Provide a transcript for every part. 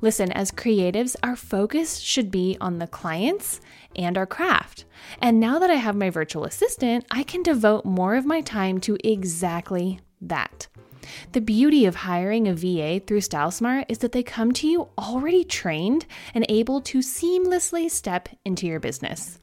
Listen, as creatives, our focus should be on the clients and our craft. And now that I have my virtual assistant, I can devote more of my time to exactly that. The beauty of hiring a VA through StyleSmart is that they come to you already trained and able to seamlessly step into your business.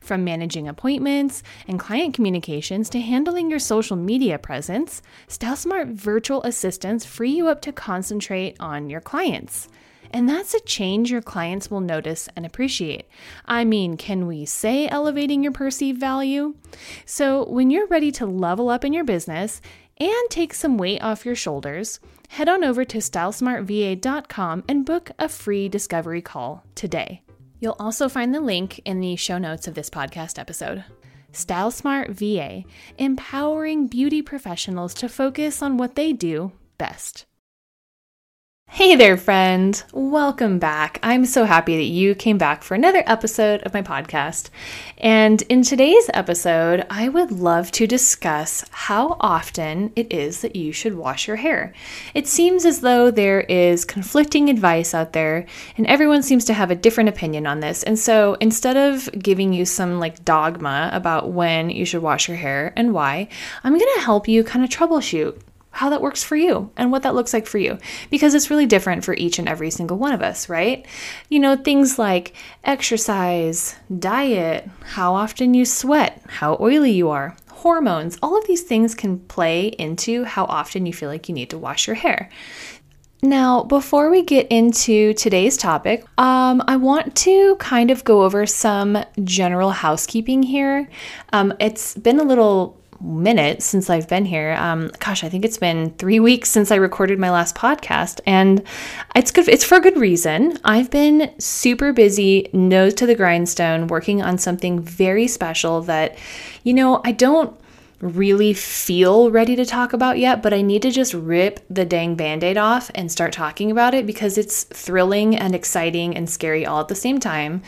From managing appointments and client communications to handling your social media presence, StyleSmart virtual assistants free you up to concentrate on your clients. And that's a change your clients will notice and appreciate. I mean, can we say elevating your perceived value? So, when you're ready to level up in your business and take some weight off your shoulders, head on over to stylesmartva.com and book a free discovery call today. You'll also find the link in the show notes of this podcast episode. Style Smart VA, empowering beauty professionals to focus on what they do best. Hey there, friend. Welcome back. I'm so happy that you came back for another episode of my podcast. And in today's episode, I would love to discuss how often it is that you should wash your hair. It seems as though there is conflicting advice out there, and everyone seems to have a different opinion on this. And so instead of giving you some like dogma about when you should wash your hair and why, I'm going to help you kind of troubleshoot how that works for you and what that looks like for you because it's really different for each and every single one of us, right? You know, things like exercise, diet, how often you sweat, how oily you are, hormones, all of these things can play into how often you feel like you need to wash your hair. Now, before we get into today's topic, um, I want to kind of go over some general housekeeping here. Um, it's been a little minute since I've been here. Um, gosh, I think it's been three weeks since I recorded my last podcast, and it's good. It's for a good reason. I've been super busy, nose to the grindstone, working on something very special that, you know, I don't really feel ready to talk about yet, but I need to just rip the dang band aid off and start talking about it because it's thrilling and exciting and scary all at the same time.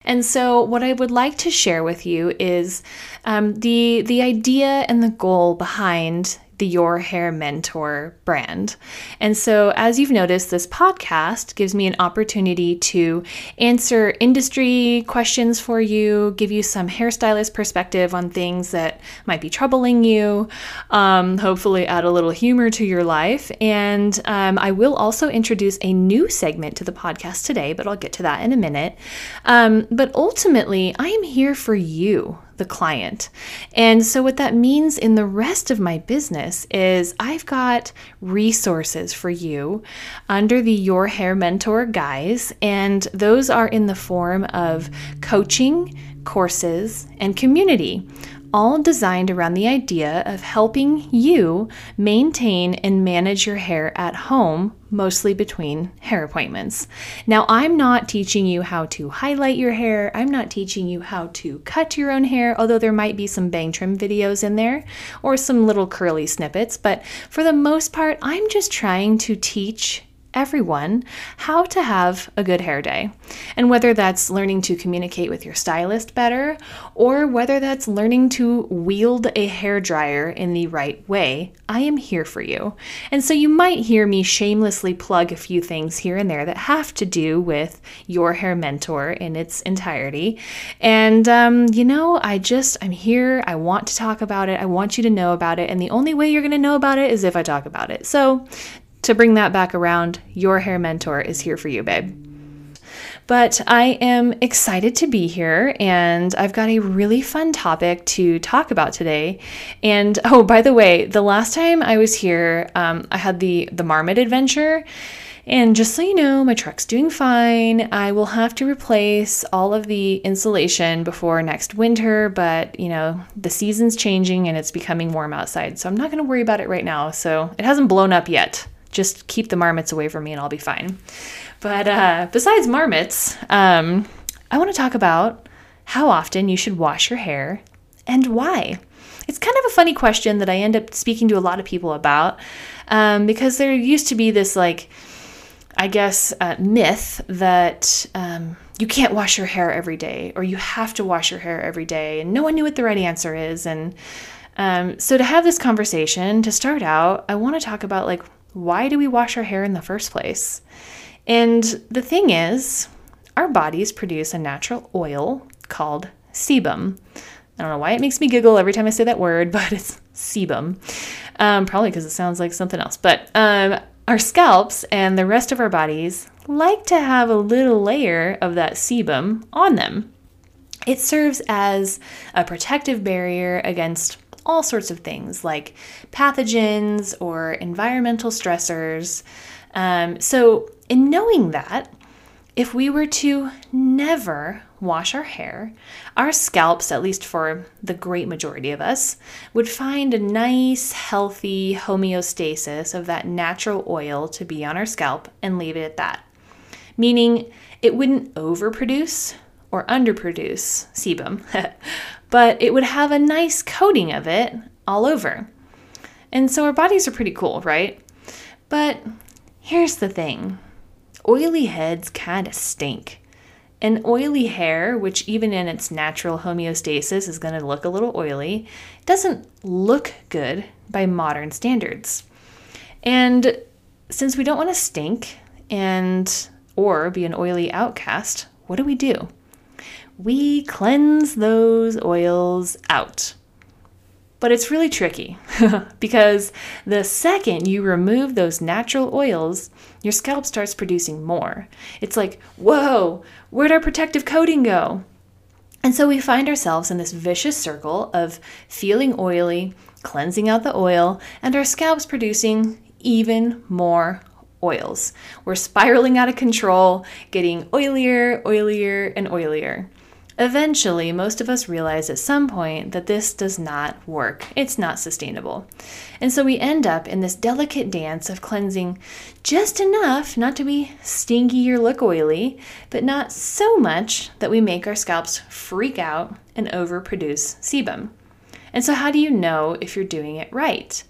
And so, what I would like to share with you is um, the the idea and the goal behind the Your Hair Mentor brand. And so, as you've noticed, this podcast gives me an opportunity to answer industry questions for you, give you some hairstylist perspective on things that might be troubling you, um, hopefully, add a little humor to your life. And um, I will also introduce a new segment to the podcast today, but I'll get to that in a minute. Um, but ultimately, I am here for you the client. And so, what that means in the rest of my business is I've got resources for you under the Your Hair Mentor guise, and those are in the form of coaching, courses, and community all designed around the idea of helping you maintain and manage your hair at home, mostly between hair appointments. Now, I'm not teaching you how to highlight your hair, I'm not teaching you how to cut your own hair, although there might be some bang trim videos in there or some little curly snippets, but for the most part, I'm just trying to teach everyone how to have a good hair day. And whether that's learning to communicate with your stylist better, or whether that's learning to wield a hair dryer in the right way, I am here for you. And so you might hear me shamelessly plug a few things here and there that have to do with your hair mentor in its entirety. And, um, you know, I just, I'm here. I want to talk about it. I want you to know about it. And the only way you're going to know about it is if I talk about it. So to bring that back around, your hair mentor is here for you, babe. But I am excited to be here, and I've got a really fun topic to talk about today. And oh, by the way, the last time I was here, um, I had the the marmot adventure. And just so you know, my truck's doing fine. I will have to replace all of the insulation before next winter, but you know, the season's changing and it's becoming warm outside. So I'm not to worry about it right now. So it hasn't blown up yet. Just keep the marmots away from me and I'll be fine. But uh, besides marmots, um, I want to talk about how often you should wash your hair and why. It's kind of a funny question that I end up speaking to a lot of people about um, because there used to be this like, I guess, uh, myth that um, you can't wash your hair every day or you have to wash your hair every day, and no one knew what the right answer is. And um, so, to have this conversation, to start out, I want to talk about like, why do we wash our hair in the first place? And the thing is, our bodies produce a natural oil called sebum. I don't know why it makes me giggle every time I say that word, but it's sebum. Um, probably because it sounds like something else. But um, our scalps and the rest of our bodies like to have a little layer of that sebum on them. It serves as a protective barrier against all sorts of things like pathogens or environmental stressors. Um, so, in knowing that, if we were to never wash our hair, our scalps, at least for the great majority of us, would find a nice, healthy homeostasis of that natural oil to be on our scalp and leave it at that. Meaning it wouldn't overproduce or underproduce sebum, but it would have a nice coating of it all over. And so our bodies are pretty cool, right? But here's the thing oily heads kind of stink. And oily hair, which even in its natural homeostasis is going to look a little oily, doesn't look good by modern standards. And since we don't want to stink and or be an oily outcast, what do we do? We cleanse those oils out. But it's really tricky because the second you remove those natural oils, your scalp starts producing more. It's like, whoa, where'd our protective coating go? And so we find ourselves in this vicious circle of feeling oily, cleansing out the oil, and our scalps producing even more oils. We're spiraling out of control, getting oilier, oilier, and oilier. Eventually, most of us realize at some point that this does not work. It's not sustainable. And so we end up in this delicate dance of cleansing just enough not to be stinky or look oily, but not so much that we make our scalps freak out and overproduce sebum. And so, how do you know if you're doing it right?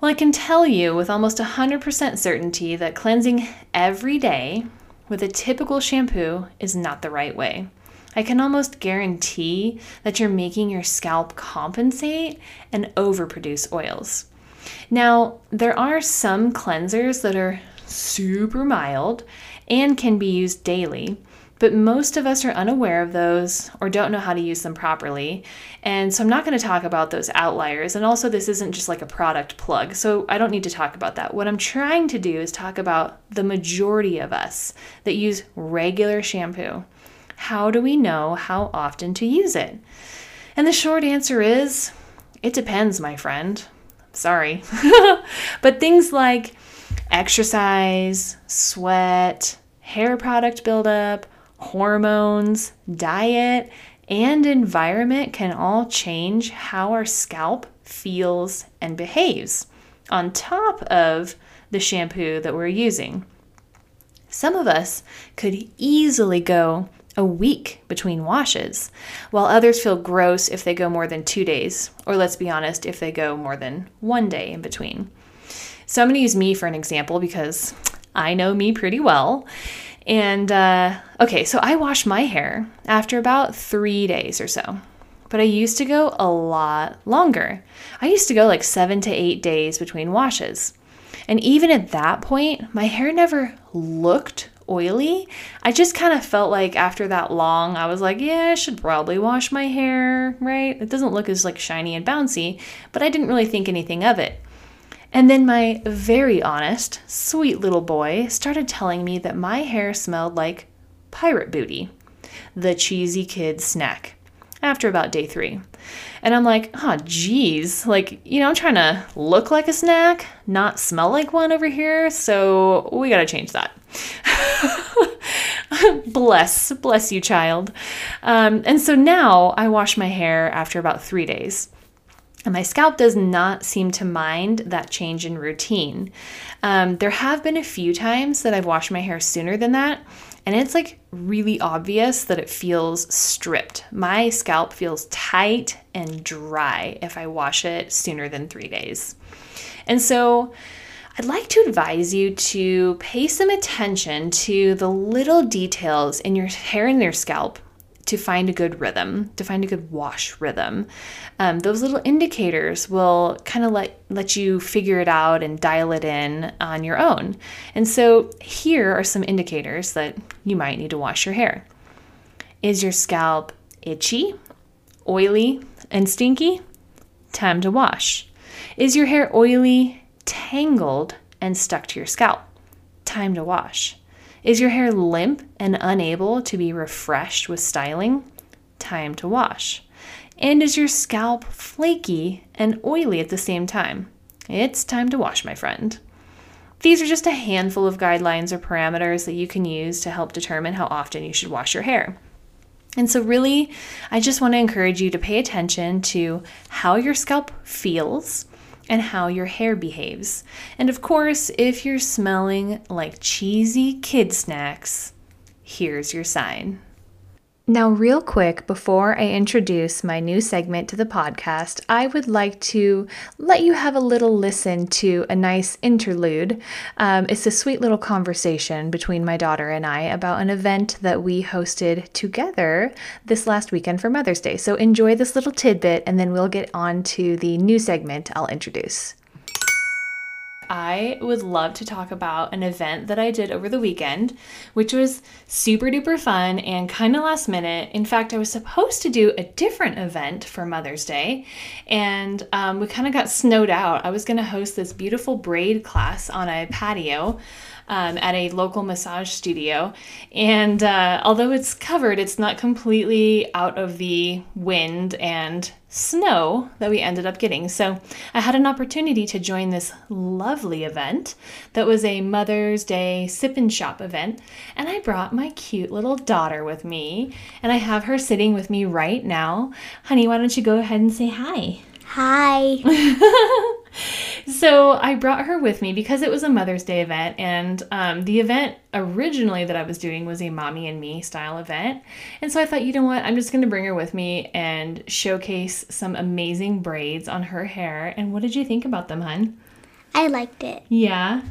Well, I can tell you with almost 100% certainty that cleansing every day with a typical shampoo is not the right way. I can almost guarantee that you're making your scalp compensate and overproduce oils. Now, there are some cleansers that are super mild and can be used daily, but most of us are unaware of those or don't know how to use them properly. And so I'm not going to talk about those outliers. And also, this isn't just like a product plug, so I don't need to talk about that. What I'm trying to do is talk about the majority of us that use regular shampoo. How do we know how often to use it? And the short answer is it depends, my friend. Sorry. but things like exercise, sweat, hair product buildup, hormones, diet, and environment can all change how our scalp feels and behaves, on top of the shampoo that we're using. Some of us could easily go a week between washes, while others feel gross if they go more than two days, or let's be honest, if they go more than one day in between. So I'm going to use me for an example because I know me pretty well. And uh, okay, so I wash my hair after about three days or so. But I used to go a lot longer. I used to go like seven to eight days between washes. And even at that point, my hair never looked oily. I just kind of felt like after that long, I was like, yeah, I should probably wash my hair, right? It doesn't look as like shiny and bouncy, but I didn't really think anything of it. And then my very honest, sweet little boy started telling me that my hair smelled like Pirate Booty, the cheesy kid snack, after about day three. And I'm like, oh, geez. Like, you know, I'm trying to look like a snack, not smell like one over here. So we got to change that. bless, bless you, child. Um, and so now I wash my hair after about three days. And my scalp does not seem to mind that change in routine. Um, there have been a few times that I've washed my hair sooner than that, and it's like really obvious that it feels stripped. My scalp feels tight and dry if I wash it sooner than three days. And so I'd like to advise you to pay some attention to the little details in your hair and your scalp to find a good rhythm, to find a good wash rhythm. Um, those little indicators will kind of let let you figure it out and dial it in on your own. And so here are some indicators that you might need to wash your hair. Is your scalp itchy, oily, and stinky? Time to wash. Is your hair oily, tangled, and stuck to your scalp? Time to wash. Is your hair limp and unable to be refreshed with styling? Time to wash. And is your scalp flaky and oily at the same time? It's time to wash, my friend. These are just a handful of guidelines or parameters that you can use to help determine how often you should wash your hair. And so, really, I just want to encourage you to pay attention to how your scalp feels and how your hair behaves. And of course, if you're smelling like cheesy kid snacks, here's your sign. Now, real quick, before I introduce my new segment to the podcast, I would like to let you have a little listen to a nice interlude. Um, it's a sweet little conversation between my daughter and I about an event that we hosted together this last weekend for Mother's Day. So, enjoy this little tidbit, and then we'll get on to the new segment I'll introduce. I would love to talk about an event that I did over the weekend, which was super duper fun and kind of last minute. In fact, I was supposed to do a different event for Mother's Day, and um, we kind of got snowed out. I was going to host this beautiful braid class on a patio um, at a local massage studio. And uh, although it's covered, it's not completely out of the wind and snow that we ended up getting. So I had an opportunity to join this lovely event that was a Mother's Day sip and shop event. And I brought my cute little daughter with me. And I have her sitting with me right now. Honey, why don't you go ahead and say hi? Hi. so I brought her with me because it was a Mother's Day event, and um, the event originally that I was doing was a mommy and me style event. And so I thought, you know what, I'm just going to bring her with me and showcase some amazing braids on her hair. And what did you think about them, hun? I liked it. Yeah.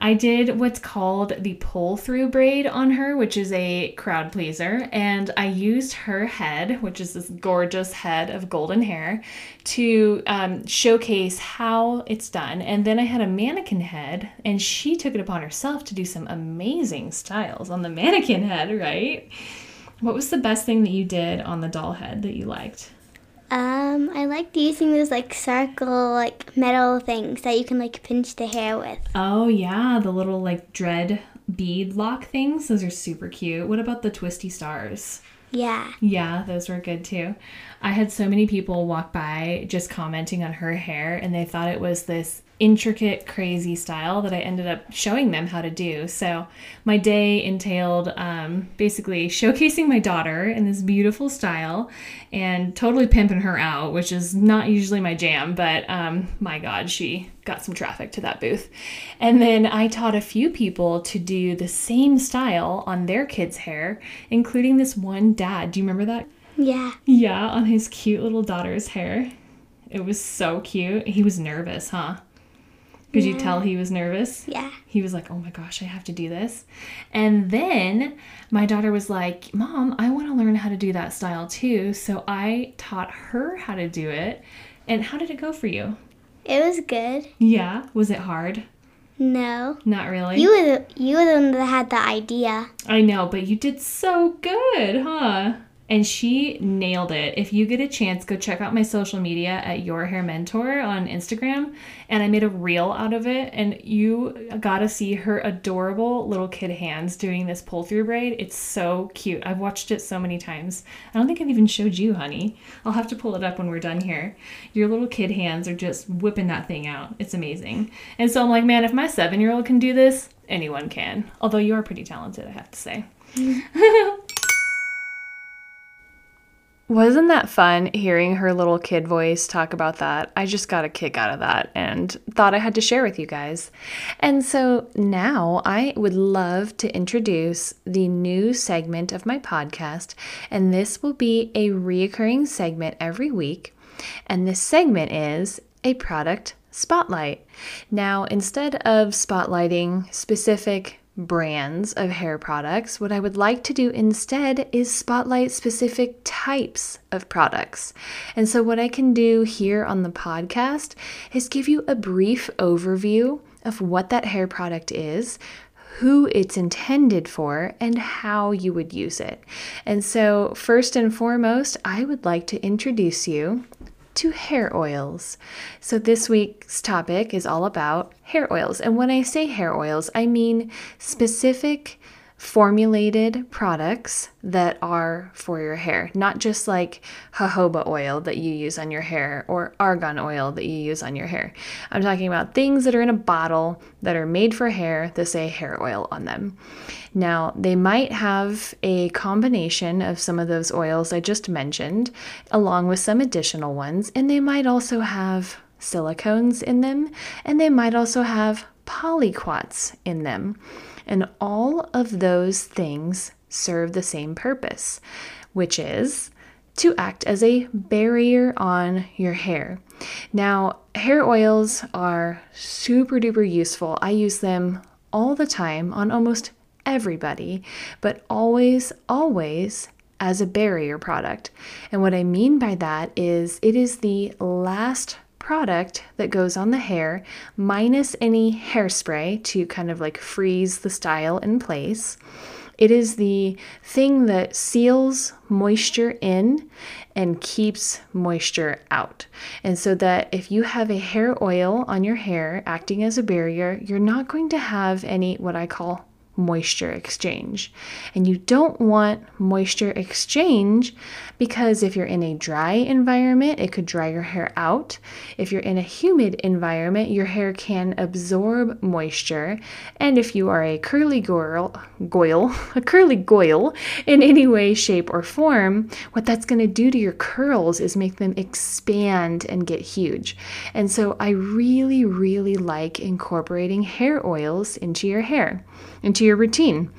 I did what's called the pull through braid on her, which is a crowd pleaser. And I used her head, which is this gorgeous head of golden hair, to um, showcase how it's done. And then I had a mannequin head, and she took it upon herself to do some amazing styles on the mannequin head, right? What was the best thing that you did on the doll head that you liked? Um, I liked using those like circle like metal things that you can like pinch the hair with. Oh yeah, the little like dread bead lock things. Those are super cute. What about the twisty stars? Yeah. Yeah, those were good too. I had so many people walk by just commenting on her hair and they thought it was this intricate, crazy style that I ended up showing them how to do. So my day entailed um, basically showcasing my daughter in this beautiful style and totally pimping her out, which is not usually my jam, but um, my God, she got some traffic to that booth. And then I taught a few people to do the same style on their kids' hair, including this one dad. Do you remember that? Yeah. Yeah, on his cute little daughter's hair. It was so cute. He was nervous, huh? Could yeah. you tell he was nervous? Yeah. He was like, oh my gosh, I have to do this. And then my daughter was like, Mom, I want to learn how to do that style too. So I taught her how to do it. And how did it go for you? It was good. Yeah. Was it hard? No. Not really. You were the, you were the one that had the idea. I know, but you did so good, huh? And she nailed it. If you get a chance, go check out my social media at Your Hair Mentor on Instagram. And I made a reel out of it, and you got to see her adorable little kid hands doing this pull through braid. It's so cute. I've watched it so many times. I don't think I've even showed you, honey. I'll have to pull it up when we're done here. Your little kid hands are just whipping that thing out. It's amazing. And so I'm like, man, if my seven year old can do this, anyone can. Although you are pretty talented, I have to say. Wasn't that fun hearing her little kid voice talk about that? I just got a kick out of that and thought I had to share with you guys. And so now I would love to introduce the new segment of my podcast, and this will be a reoccurring segment every week. And this segment is a product spotlight. Now, instead of spotlighting specific brands of hair products, what I would like to do instead is spotlight specific types of products. And so, what I can do here on the podcast is give you a brief overview of what that hair product is. Who it's intended for and how you would use it. And so, first and foremost, I would like to introduce you to hair oils. So, this week's topic is all about hair oils. And when I say hair oils, I mean specific formulated products that are for your hair, not just like jojoba oil that you use on your hair or argan oil that you use on your hair. I'm talking about things that are in a bottle that are made for hair that say hair oil on them. Now, they might have a combination of some of those oils I just mentioned, along with some additional ones, and they might also have silicones in them, and they might also have polyquats in them. And all of those things serve the same purpose, which is to act as a barrier on your hair. Now, hair oils are super duper useful. I use them all the time on almost everybody, but always, always as a barrier product. And what I mean by that is it is the last product that goes on the hair minus any hairspray to kind of like freeze the style in place. It is the thing that seals moisture in and keeps moisture out. And so that if you have a hair oil on your hair acting as a barrier, you're not going to have any what I call moisture exchange. And you don't want moisture exchange because if you're in a dry environment, it could dry your hair out. If you're in a humid environment, your hair can absorb moisture. And if you are a curly girl, goyle a curly goyle in any way, shape, or form, what that's going to do to your curls is make them expand and get huge. And so I really, really like incorporating hair oils into your hair, into your routine.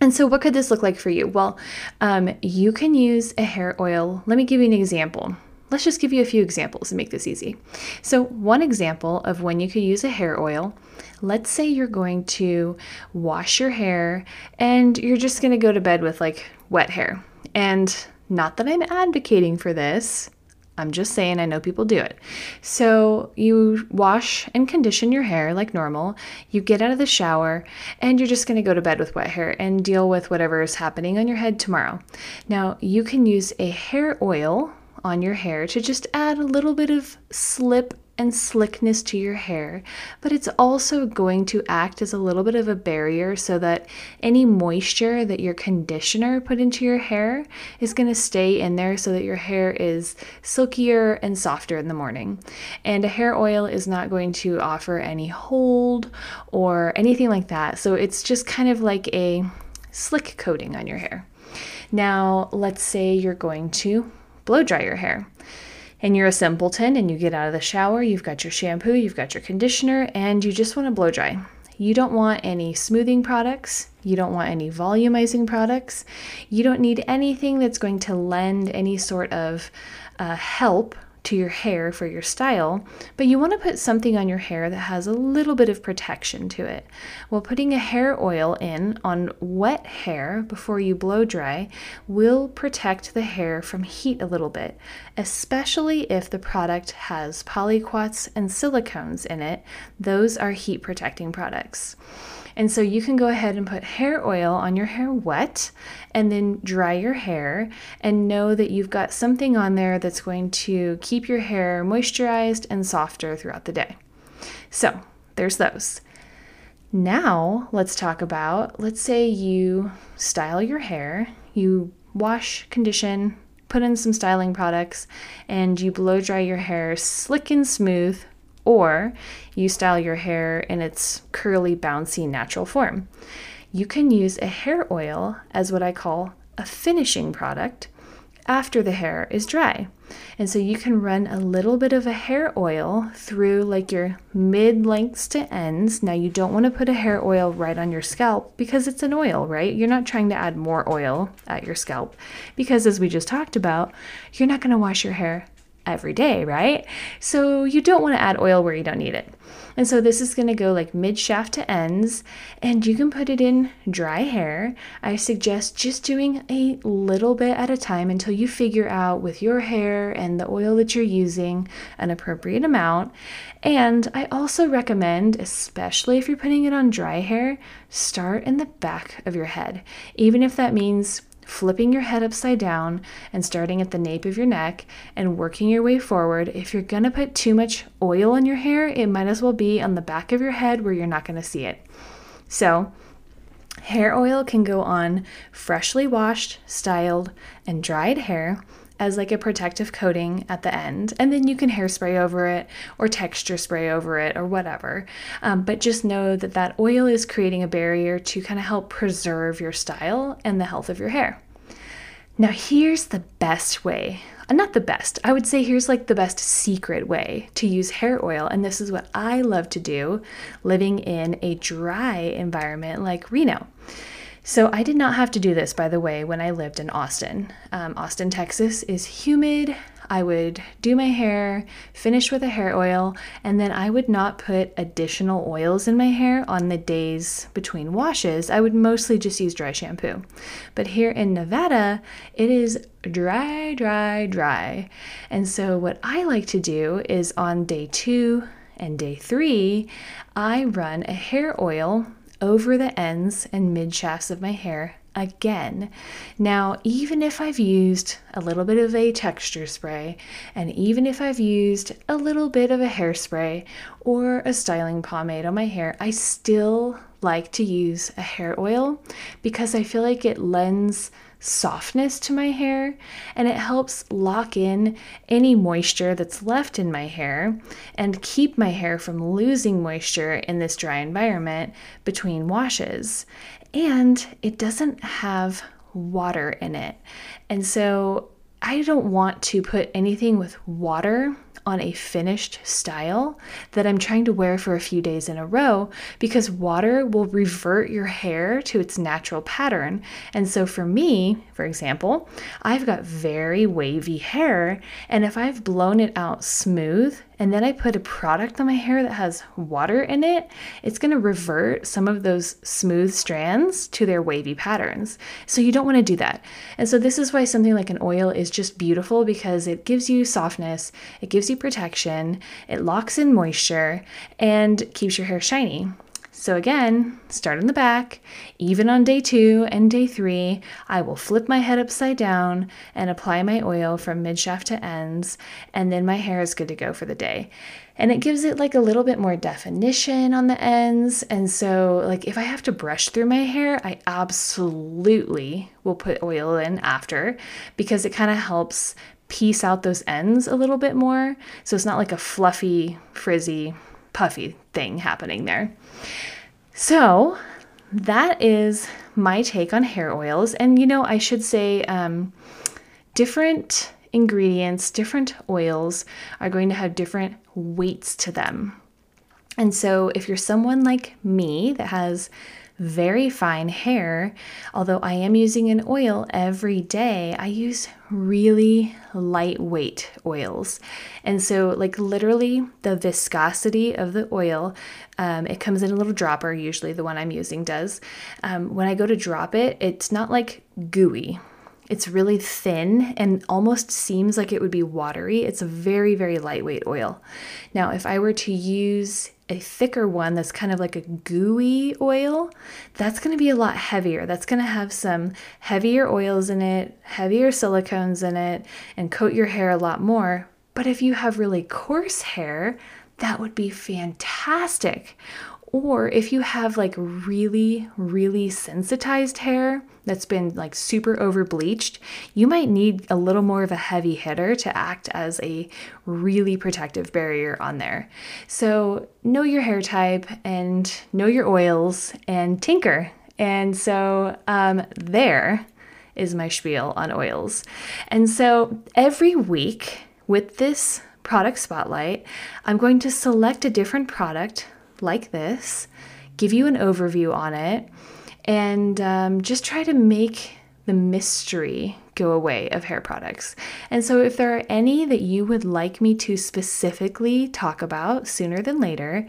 And so, what could this look like for you? Well, um, you can use a hair oil. Let me give you an example. Let's just give you a few examples and make this easy. So, one example of when you could use a hair oil let's say you're going to wash your hair and you're just going to go to bed with like wet hair. And not that I'm advocating for this, I'm just saying, I know people do it. So you wash and condition your hair like normal. You get out of the shower and you're just going to go to bed with wet hair and deal with whatever is happening on your head tomorrow. Now, you can use a hair oil on your hair to just add a little bit of slip and slickness to your hair, but it's also going to act as a little bit of a barrier so that any moisture that your conditioner put into your hair is going to stay in there so that your hair is silkier and softer in the morning. And a hair oil is not going to offer any hold or anything like that. So it's just kind of like a slick coating on your hair. Now, let's say you're going to blow dry your hair and you're a simpleton and you get out of the shower, you've got your shampoo, you've got your conditioner, and you just want to blow dry. You don't want any smoothing products. You don't want any volumizing products. You don't need anything that's going to lend any sort of uh, help to your hair for your style, but you want to put something on your hair that has a little bit of protection to it. Well, putting a hair oil in on wet hair before you blow dry will protect the hair from heat a little bit, especially if the product has polyquats and silicones in it. Those are heat protecting products. And so you can go ahead and put hair oil on your hair wet and then dry your hair and know that you've got something on there that's going to keep your hair moisturized and softer throughout the day. So there's those. Now, let's talk about let's say you style your hair, you wash, condition, put in some styling products, and you blow dry your hair slick and smooth, or you style your hair in its curly, bouncy, natural form. You can use a hair oil as what I call a finishing product after the hair is dry. And so you can run a little bit of a hair oil through like your mid lengths to ends. Now, you don't want to put a hair oil right on your scalp because it's an oil, right? You're not trying to add more oil at your scalp because, as we just talked about, you're not going to wash your hair every day, right? So you don't want to add oil where you don't need it. And so this is going to go like mid shaft to ends, and you can put it in dry hair. I suggest just doing a little bit at a time until you figure out with your hair and the oil that you're using an appropriate amount. And I also recommend, especially if you're putting it on dry hair, start in the back of your head, even if that means flipping your head upside down and starting at the nape of your neck and working your way forward. If you're to put too much oil in your hair, it might as well be on the back of your head where you're not to see it. So, hair oil can go on freshly washed, styled, and dried hair as like a protective coating at the end. And then you can hairspray over it or texture spray over it or whatever. Um, but just know that that oil is creating a barrier to kind of help preserve your style and the health of your hair. Now, here's the best way. Uh, not the best, I would say here's like the best secret way to use hair oil. And this is what I love to do living in a dry environment like Reno. So I did not have to do this, by the way, when I lived in Austin. Um, Austin, Texas is humid. I would do my hair, finish with a hair oil, and then I would not put additional oils in my hair on the days between washes. I would mostly just use dry shampoo. But here in Nevada, it is dry, dry, dry. And so what I like to do is on day two and day three, I run a hair oil over the ends and mid shafts of my hair again. Now, even if I've used a little bit of a texture spray, and even if I've used a little bit of a hairspray or a styling pomade on my hair, I still like to use a hair oil because I feel like it lends softness to my hair and it helps lock in any moisture that's left in my hair and keep my hair from losing moisture in this dry environment between washes. And it doesn't have water in it. And so I don't want to put anything with water on a finished style that I'm trying to wear for a few days in a row because water will revert your hair to its natural pattern. And so for me, for example, I've got very wavy hair, and if I've blown it out smooth and then I put a product on my hair that has water in it, it's going to revert some of those smooth strands to their wavy patterns. So you don't want to do that. And so this is why something like an oil is just beautiful because it gives you softness, it gives you protection, it locks in moisture, and keeps your hair shiny. So again, start in the back. Even on day two and day three, I will flip my head upside down and apply my oil from mid shaft to ends, and then my hair is good to go for the day. And it gives it like a little bit more definition on the ends. And so, like, if I have to brush through my hair, I absolutely will put oil in after because it kind of helps piece out those ends a little bit more. So it's not like a fluffy, frizzy, puffy thing happening there. So that is my take on hair oils. And you know, I should say um, different ingredients, different oils are going to have different weights to them. And so if you're someone like me that has very fine hair. Although I am using an oil every day, I use really lightweight oils. And so, like, literally, the viscosity of the oil, um, it comes in a little dropper, usually the one I'm using does. Um, when I go to drop it, it's not like gooey. It's really thin and almost seems like it would be watery. It's a very, very lightweight oil. Now, if I were to use a thicker one that's kind of like a gooey oil, that's going to be a lot heavier. That's going to have some heavier oils in it, heavier silicones in it, and coat your hair a lot more. But if you have really coarse hair, that would be fantastic. Or if you have like really, really sensitized hair that's been like super over bleached, you might need a little more of a heavy hitter to act as a really protective barrier on there. So know your hair type and know your oils and tinker. And so um, there is my spiel on oils. And so every week with this product spotlight, I'm going to select a different product like this, give you an overview on it, and um, just try to make the mystery go away of hair products. And so, if there are any that you would like me to specifically talk about sooner than later,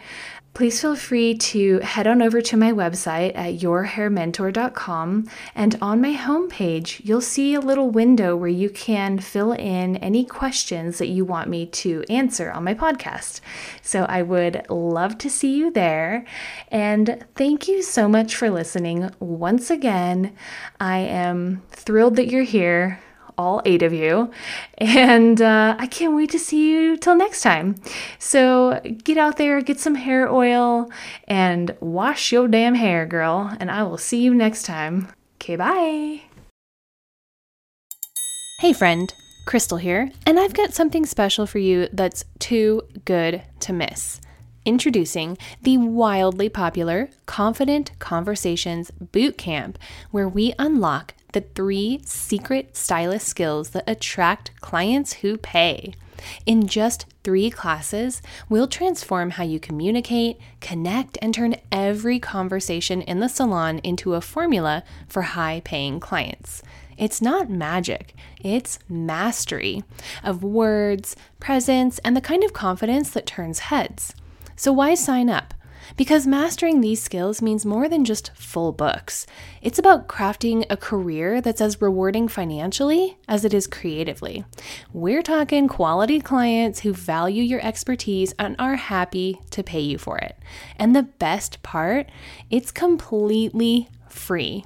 please feel free to head on over to my website at yourhairmentor.com. And on my homepage, you'll see a little window where you can fill in any questions that you want me to answer on my podcast. So I would love to see you there. And thank you so much for listening once again. I am thrilled that you're here all eight of you. And uh, I can't wait to see you till next time. So get out there, get some hair oil, and wash your damn hair, girl. And I will see you next time. Okay, bye. Hey, friend. Crystal here, and I've got something special for you that's too good to miss. Introducing the wildly popular Confident Conversations Boot Camp, where we unlock the three secret stylist skills that attract clients who pay. In just three classes, we'll transform how you communicate, connect, and turn every conversation in the salon into a formula for high paying clients. It's not magic, it's mastery of words, presence, and the kind of confidence that turns heads. So, why sign up? Because mastering these skills means more than just full books. It's about crafting a career that's as rewarding financially as it is creatively. We're talking quality clients who value your expertise and are happy to pay you for it. And the best part, it's completely free.